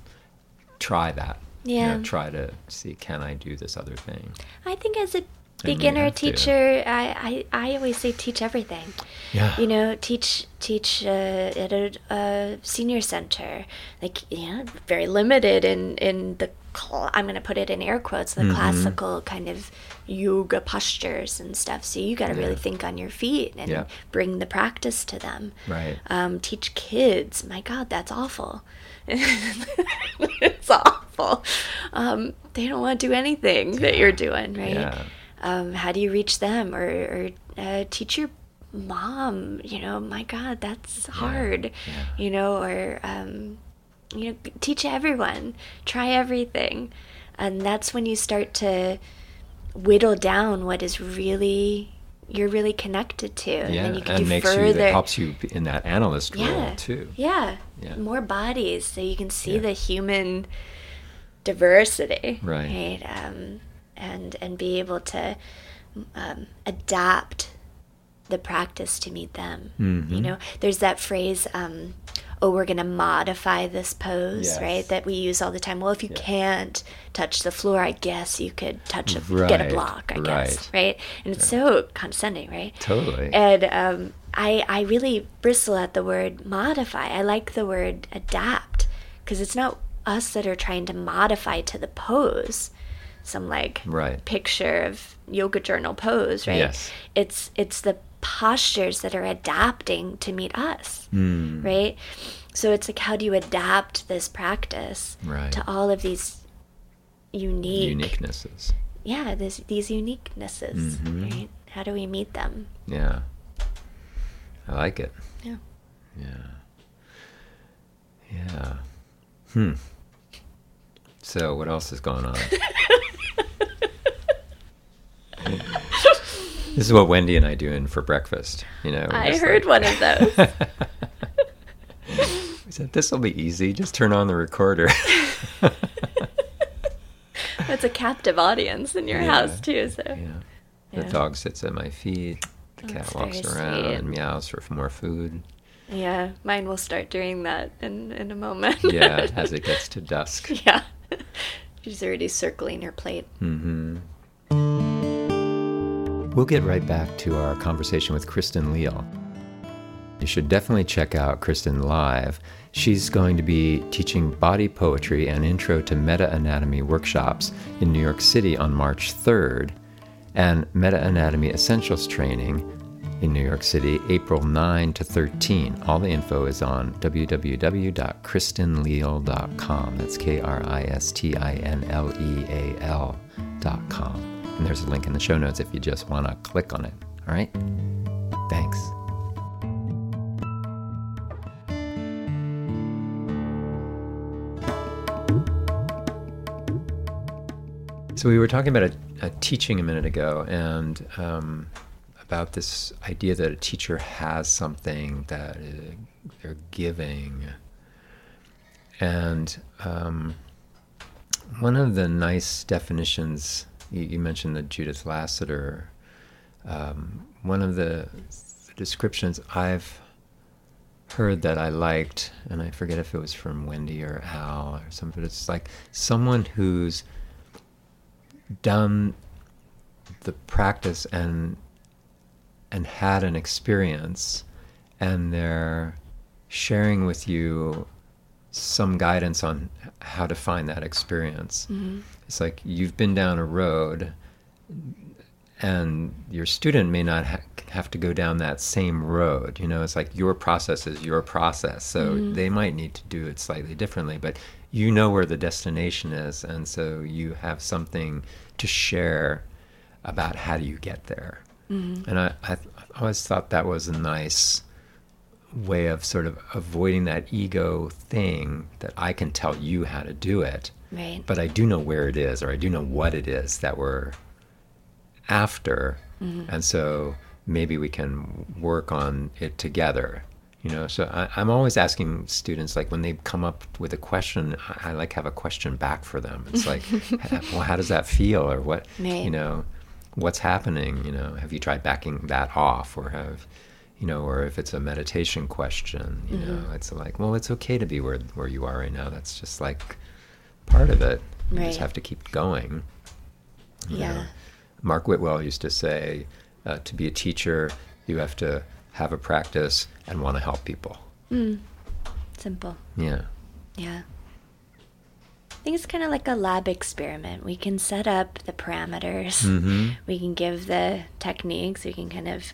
try that. You know, Yeah. try to see can I do this other thing. I think as a beginner teacher, I, I, I always say teach everything. Yeah. You know, teach teach uh, at a, a senior center, like know, very limited in in the. I'm going to put it in air quotes, the Mhm. classical kind of yoga postures and stuff. So you got to really think on your feet and Yeah. bring the practice to them. Right. Um, teach kids. My God, that's awful. it's awful. Um, they don't want to do anything that you're doing, right? Yeah. um, how do you reach them or, or uh, teach your mom you know my god that's hard yeah. you know or um, you know teach everyone try everything and that's when you start to whittle down what is really you're really connected to and yeah. then you can and do makes further you that helps you in that analyst yeah role too. yeah Yeah. more bodies so you can see Yeah. the human diversity Right. um, and and be able to um, adapt the practice to meet them you Mhm. know there's that phrase um, oh we're going to modify this pose Yes. right that we use all the time well if you Yeah. can't touch the floor i guess you could touch a get a block i guess right. right and it's so condescending right Totally. and um, I, I really bristle at the word modify. I like the word adapt because it's not us that are trying to modify to the pose, some like Right. picture of yoga journal pose, right? Yes. It's it's the postures that are adapting to meet us, Mm. right? So it's like how do you adapt this practice Right. to all of these unique, Uniquenesses. yeah, this, these uniquenesses, Mhm. right? How do we meet them? Yeah. I like it. Yeah. Yeah. Yeah. Hmm. So, what else is going on? this is what Wendy and I do in for breakfast. You know, I heard one of those. we said this will be easy. Just turn on the recorder. That's a captive audience in your Yeah. house too. So yeah. The Yeah. dog sits at my feet. The cat walks around sweet. and meows for more food. yeah, mine will start doing that in in a moment. Yeah, as it gets to dusk. yeah, She's already circling her plate. Mm-hmm. We'll get right back to our conversation with Kristin Leal. You should definitely check out Kristin live. She's going to be teaching body poetry and intro to meta anatomy workshops in New York City on March 3rd, and meta anatomy essentials training in New York City April 9 to 13. All the info is on www.kristinleal.com. That's K R I S T I N L E A L.com. And there's a link in the show notes if you just want to click on it. All right? Thanks. So we were talking about a, a teaching a minute ago, and um, about this idea that a teacher has something that uh, they're giving, and um, one of the nice definitions you, mentioned the Judith Lasater. Um, one of the, the descriptions I've heard that I liked, and I forget if it was from Wendy or Al or something. It's like someone who's done the practice and and had an experience and they're sharing with you some guidance on how to find that experience. Mm-hmm. It's like you've been down a road and your student may not ha- have to go down that same road. You know, it's like your process is your process. So mm-hmm. they might need to do it slightly differently, but you know where the destination is. And so you have something to share about how do you get there. Mm-hmm. And I, I, I always thought that was a nice way of sort of avoiding that ego thing that I can tell you how to do it. Right. But I do know where it is or I do know what it is that we're after. Mm-hmm. And so maybe we can work on it together you know so I, am always asking students like when they come up with a question i, I like have a question back for them it's like well how does that feel or what right. you know what's happening you know have you tried backing that off or have you know or if it's a meditation question you mm-hmm. know it's like well it's okay to be where where you are right now that's just like part of it you right. just have to keep going yeah know? mark whitwell used to say uh, to be a teacher you have to have a practice, and want to help people. Mm. Simple. Yeah. Yeah. I think it's kind of like a lab experiment. We can set up the parameters, mm-hmm. we can give the techniques, we can kind of.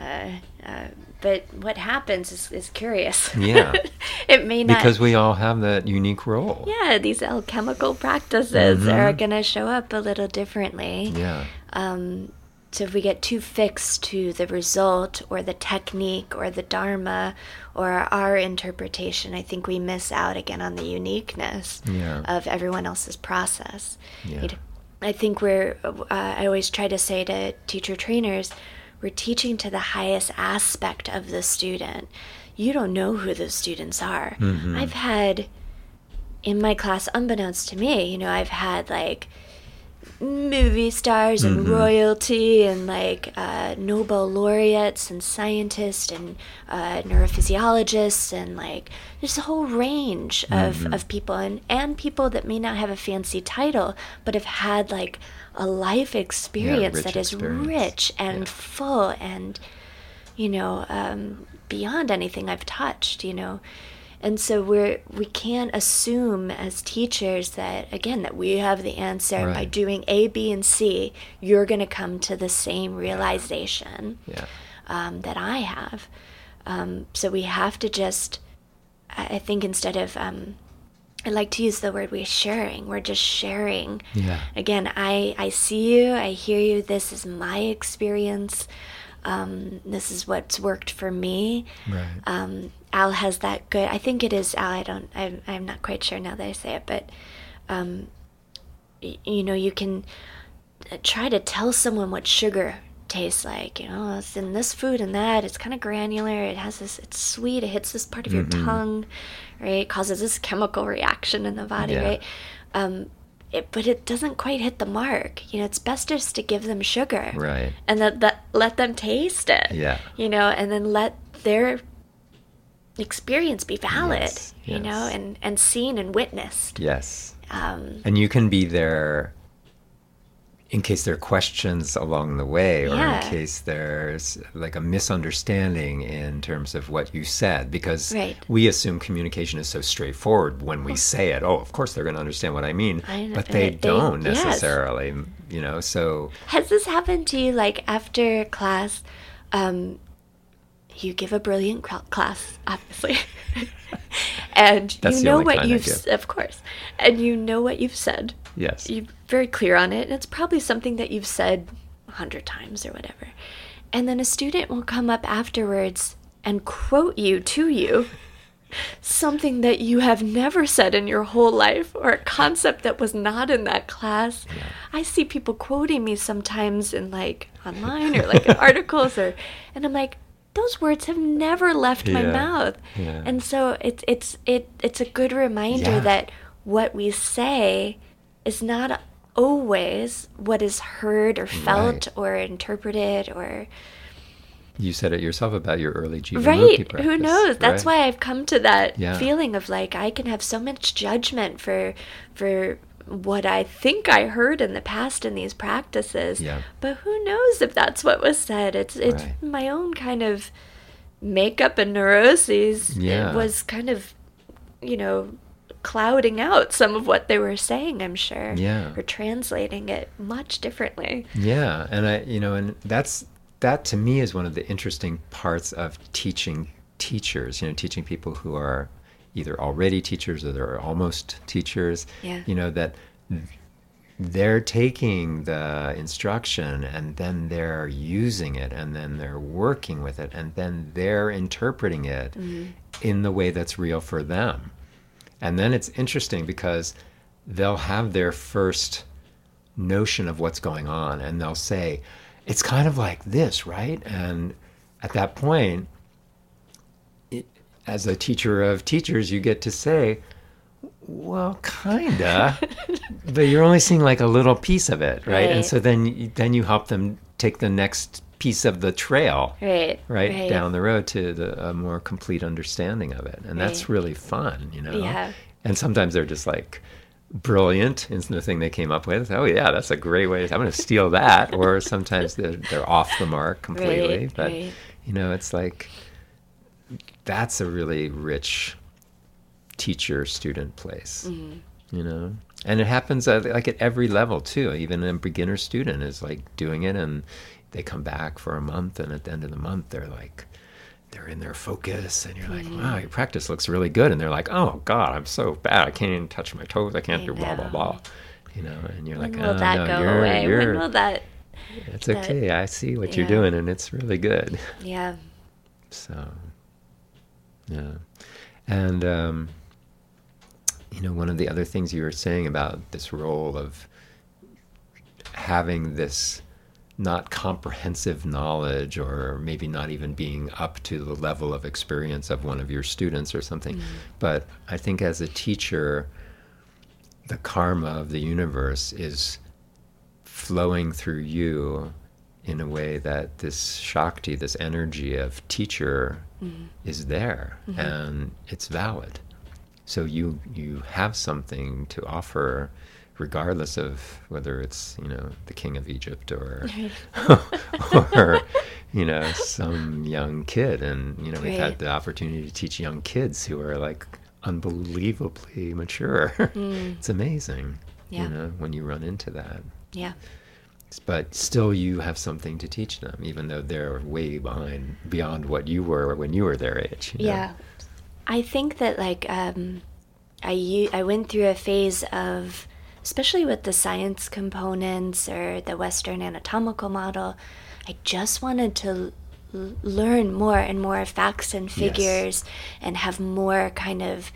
Uh, uh, but what happens is, is curious. Yeah. it may not. Because we all have that unique role. Yeah, these alchemical practices mm-hmm. are going to show up a little differently. Yeah. Um, so if we get too fixed to the result or the technique or the dharma or our interpretation, I think we miss out again on the uniqueness yeah. of everyone else's process. Yeah. I think we're, uh, I always try to say to teacher trainers, we're teaching to the highest aspect of the student. You don't know who those students are. Mm-hmm. I've had in my class, unbeknownst to me, you know, I've had like, movie stars and mm-hmm. royalty and like uh, Nobel laureates and scientists and uh, neurophysiologists and like there's a whole range of, mm-hmm. of people and, and people that may not have a fancy title but have had like a life experience yeah, that is experience. rich and yeah. full and you know um, beyond anything I've touched you know and so we're we can't assume as teachers that again that we have the answer right. by doing A, B, and C. You're going to come to the same realization yeah. um, that I have. Um, so we have to just, I think, instead of um, I like to use the word we're sharing. We're just sharing. Yeah. Again, I I see you. I hear you. This is my experience. Um, this is what's worked for me. Right. Um, Al has that good. I think it is Al. I don't. I'm. I'm not quite sure now that I say it, but um, y- you know, you can uh, try to tell someone what sugar tastes like. You know, it's in this food and that. It's kind of granular. It has this. It's sweet. It hits this part of mm-hmm. your tongue, right? It causes this chemical reaction in the body, yeah. right? Um, it, but it doesn't quite hit the mark. You know, it's best just to give them sugar, right? And that, that let them taste it. Yeah. You know, and then let their experience be valid, Yes, you know, and, and seen and witnessed. Yes. Um, And you can be there in case there are questions along the way or Yeah. in case there's like a misunderstanding in terms of what you said because Right. we assume communication is so straightforward when we say it oh of course they're going to understand what i mean I but they, they- don't yes. necessarily you know so Has this happened to you, like after class? Um, you give a brilliant class, obviously, and That's you know what I you've, of course, and you know what you've said. Yes You're very clear on it, and it's probably something that you've said a hundred times or whatever. And then a student will come up afterwards and quote you to you something that you have never said in your whole life or a concept that was not in that class. I see people quoting me sometimes in like online or like in articles or and I'm like those words have never left my mouth. Yeah. And so it's it's it it's a good reminder Yeah. that what we say is not always what is heard or felt Right. or interpreted or you said it yourself about your early Jivamukti right practice, who knows that's right? why i've come to that Yeah. feeling of like i can have so much judgment for for what i think i heard in the past in these practices Yeah. but who knows if that's what was said it's it's Right. my own kind of makeup and neuroses Yeah. it was kind of you know clouding out some of what they were saying i'm sure Yeah. or translating it much differently Yeah, and I, you know, and that's that to me is one of the interesting parts of teaching teachers. You know, teaching people who are either already teachers or they're almost teachers. Yeah. You know that they're taking the instruction and then they're using it and then they're working with it and then they're interpreting it mm-hmm. in the way that's real for them. And then it's interesting because they'll have their first notion of what's going on and they'll say it's kind of like this right? And at that point it, as a teacher of teachers you get to say well kinda but you're only seeing like a little piece of it right, and so then then you help them take the next piece of the trail right right, down the road to the, a more complete understanding of it. And that's really fun you know? Yeah. and sometimes they're just like brilliant in the thing they came up with. Oh yeah that's a great way i'm going to steal that. Or sometimes they're, they're off the mark completely. Right, but right. you know it's like that's a really rich teacher student place Mm-hmm. you know? And it happens at, like at every level too. Even a beginner student is like doing it and they come back for a month and at the end of the month they're like they're in their focus and you're like Mm-hmm. wow your practice looks really good. And they're like oh god i'm so bad. I can't even touch my toes. I can't I do blah blah blah. You know and you're when like will oh that no go you're, away? You're when will that it's that- okay. I see what you're doing and it's really good. Yeah. So, yeah. And, um, you know, one of the other things you were saying about this role of having this not comprehensive knowledge or maybe not even being up to the level of experience of one of your students or something. Mm-hmm. But I think as a teacher, the karma of the universe is flowing through you in a way that this Shakti, this energy of teacher, mm-hmm. is there mm-hmm. and it's valid. So you you have something to offer, regardless of whether it's you know the king of Egypt or or you know some young kid. And you know we've had the opportunity to teach young kids who are like unbelievably mature. it's amazing, Yeah. you know, when you run into that yeah but still you have something to teach them even though they're way behind beyond what you were when you were their age you know? Yeah. I think that like um I u- I went through a phase of especially with the science components or the western anatomical model I just wanted to l- learn more and more facts and figures and have more kind of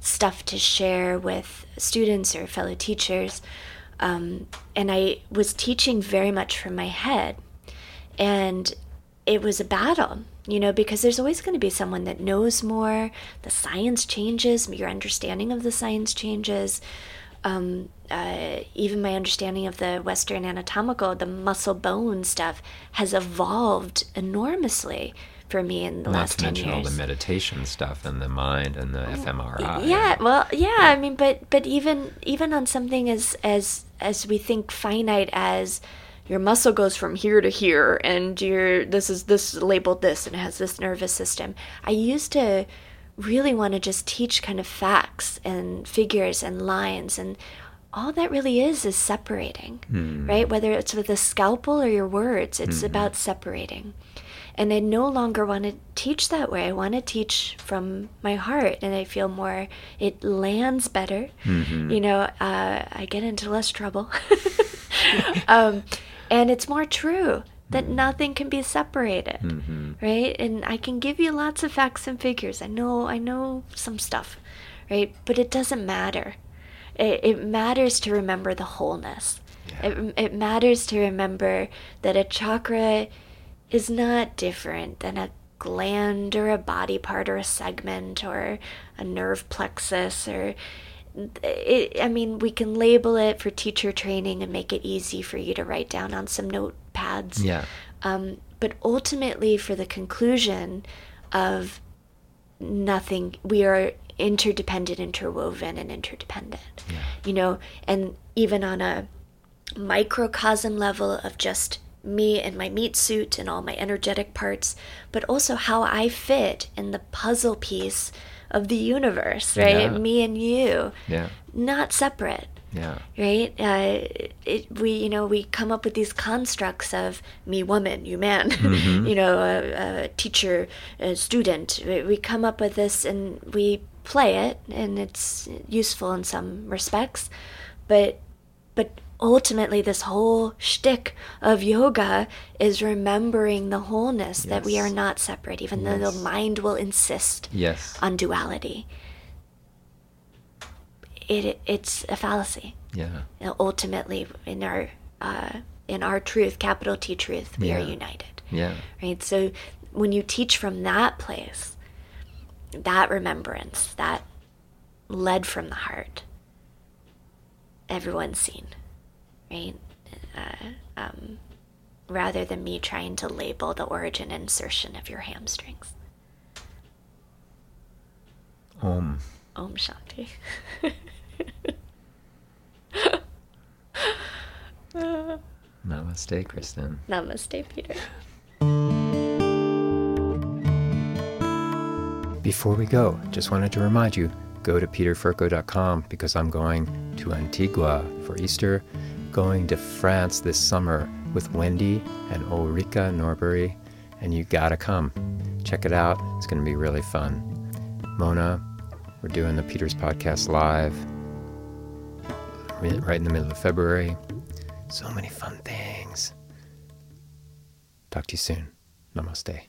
stuff to share with students or fellow teachers. Um, and I was teaching very much from my head. And it was a battle you know because there's always going to be someone that knows more the science changes your understanding of the science changes um, uh, even my understanding of the western anatomical the muscle bone stuff has evolved enormously for me in the Not last to 10 mention years. all the meditation stuff and the mind and the fMRI. yeah well yeah i mean but but even even on something as as as we think finite as your muscle goes from here to here and your this is this labeled this and it has this nervous system i used to really want to just teach kind of facts and figures and lines and all that really is is separating right whether it's with a scalpel or your words it's about separating and I no longer want to teach that way. I want to teach from my heart, and I feel more. It lands better. You know, uh, I get into less trouble, um, and it's more true that nothing can be separated, mm-hmm. right? And I can give you lots of facts and figures. I know, I know some stuff, right? But it doesn't matter. It, it matters to remember the wholeness. It, it matters to remember that a chakra is not different than a gland or a body part or a segment or a nerve plexus or it, I mean, we can label it for teacher training and make it easy for you to write down on some notepads. Yeah. Um, but ultimately, for the conclusion of nothing, we are interdependent, interwoven, and interdependent. You know, and even on a microcosm level of just me and my meat suit and all my energetic parts, but also how I fit in the puzzle piece of the universe, right? Yeah. Me and you, Yeah. not separate Yeah. right? Uh, it, we you know we come up with these constructs of me woman you man. You know a, a teacher a student. We, come up with this and we play it and it's useful in some respects. But but ultimately this whole shtick of yoga is remembering the wholeness that we are not separate even though the mind will insist Yes. on duality it it's a fallacy. Yeah. you know, ultimately in our uh, in our truth capital t truth we are united. Yeah. right? So when you teach from that place that remembrance that led from the heart everyone's seen. Right? Uh, um, rather than me trying to label the origin insertion of your hamstrings. Om. om shanti Namaste, Kristin. namaste peter Before we go, just wanted to remind you go to peterfurco.com because I'm going to Antigua for Easter, going to France this summer with Wendy and Ulrika Norbury, and you gotta come. Check it out, it's gonna be really fun. Mona, we're doing the Peters Podcast live right in the middle of February. So many fun things. Talk to you soon. Namaste.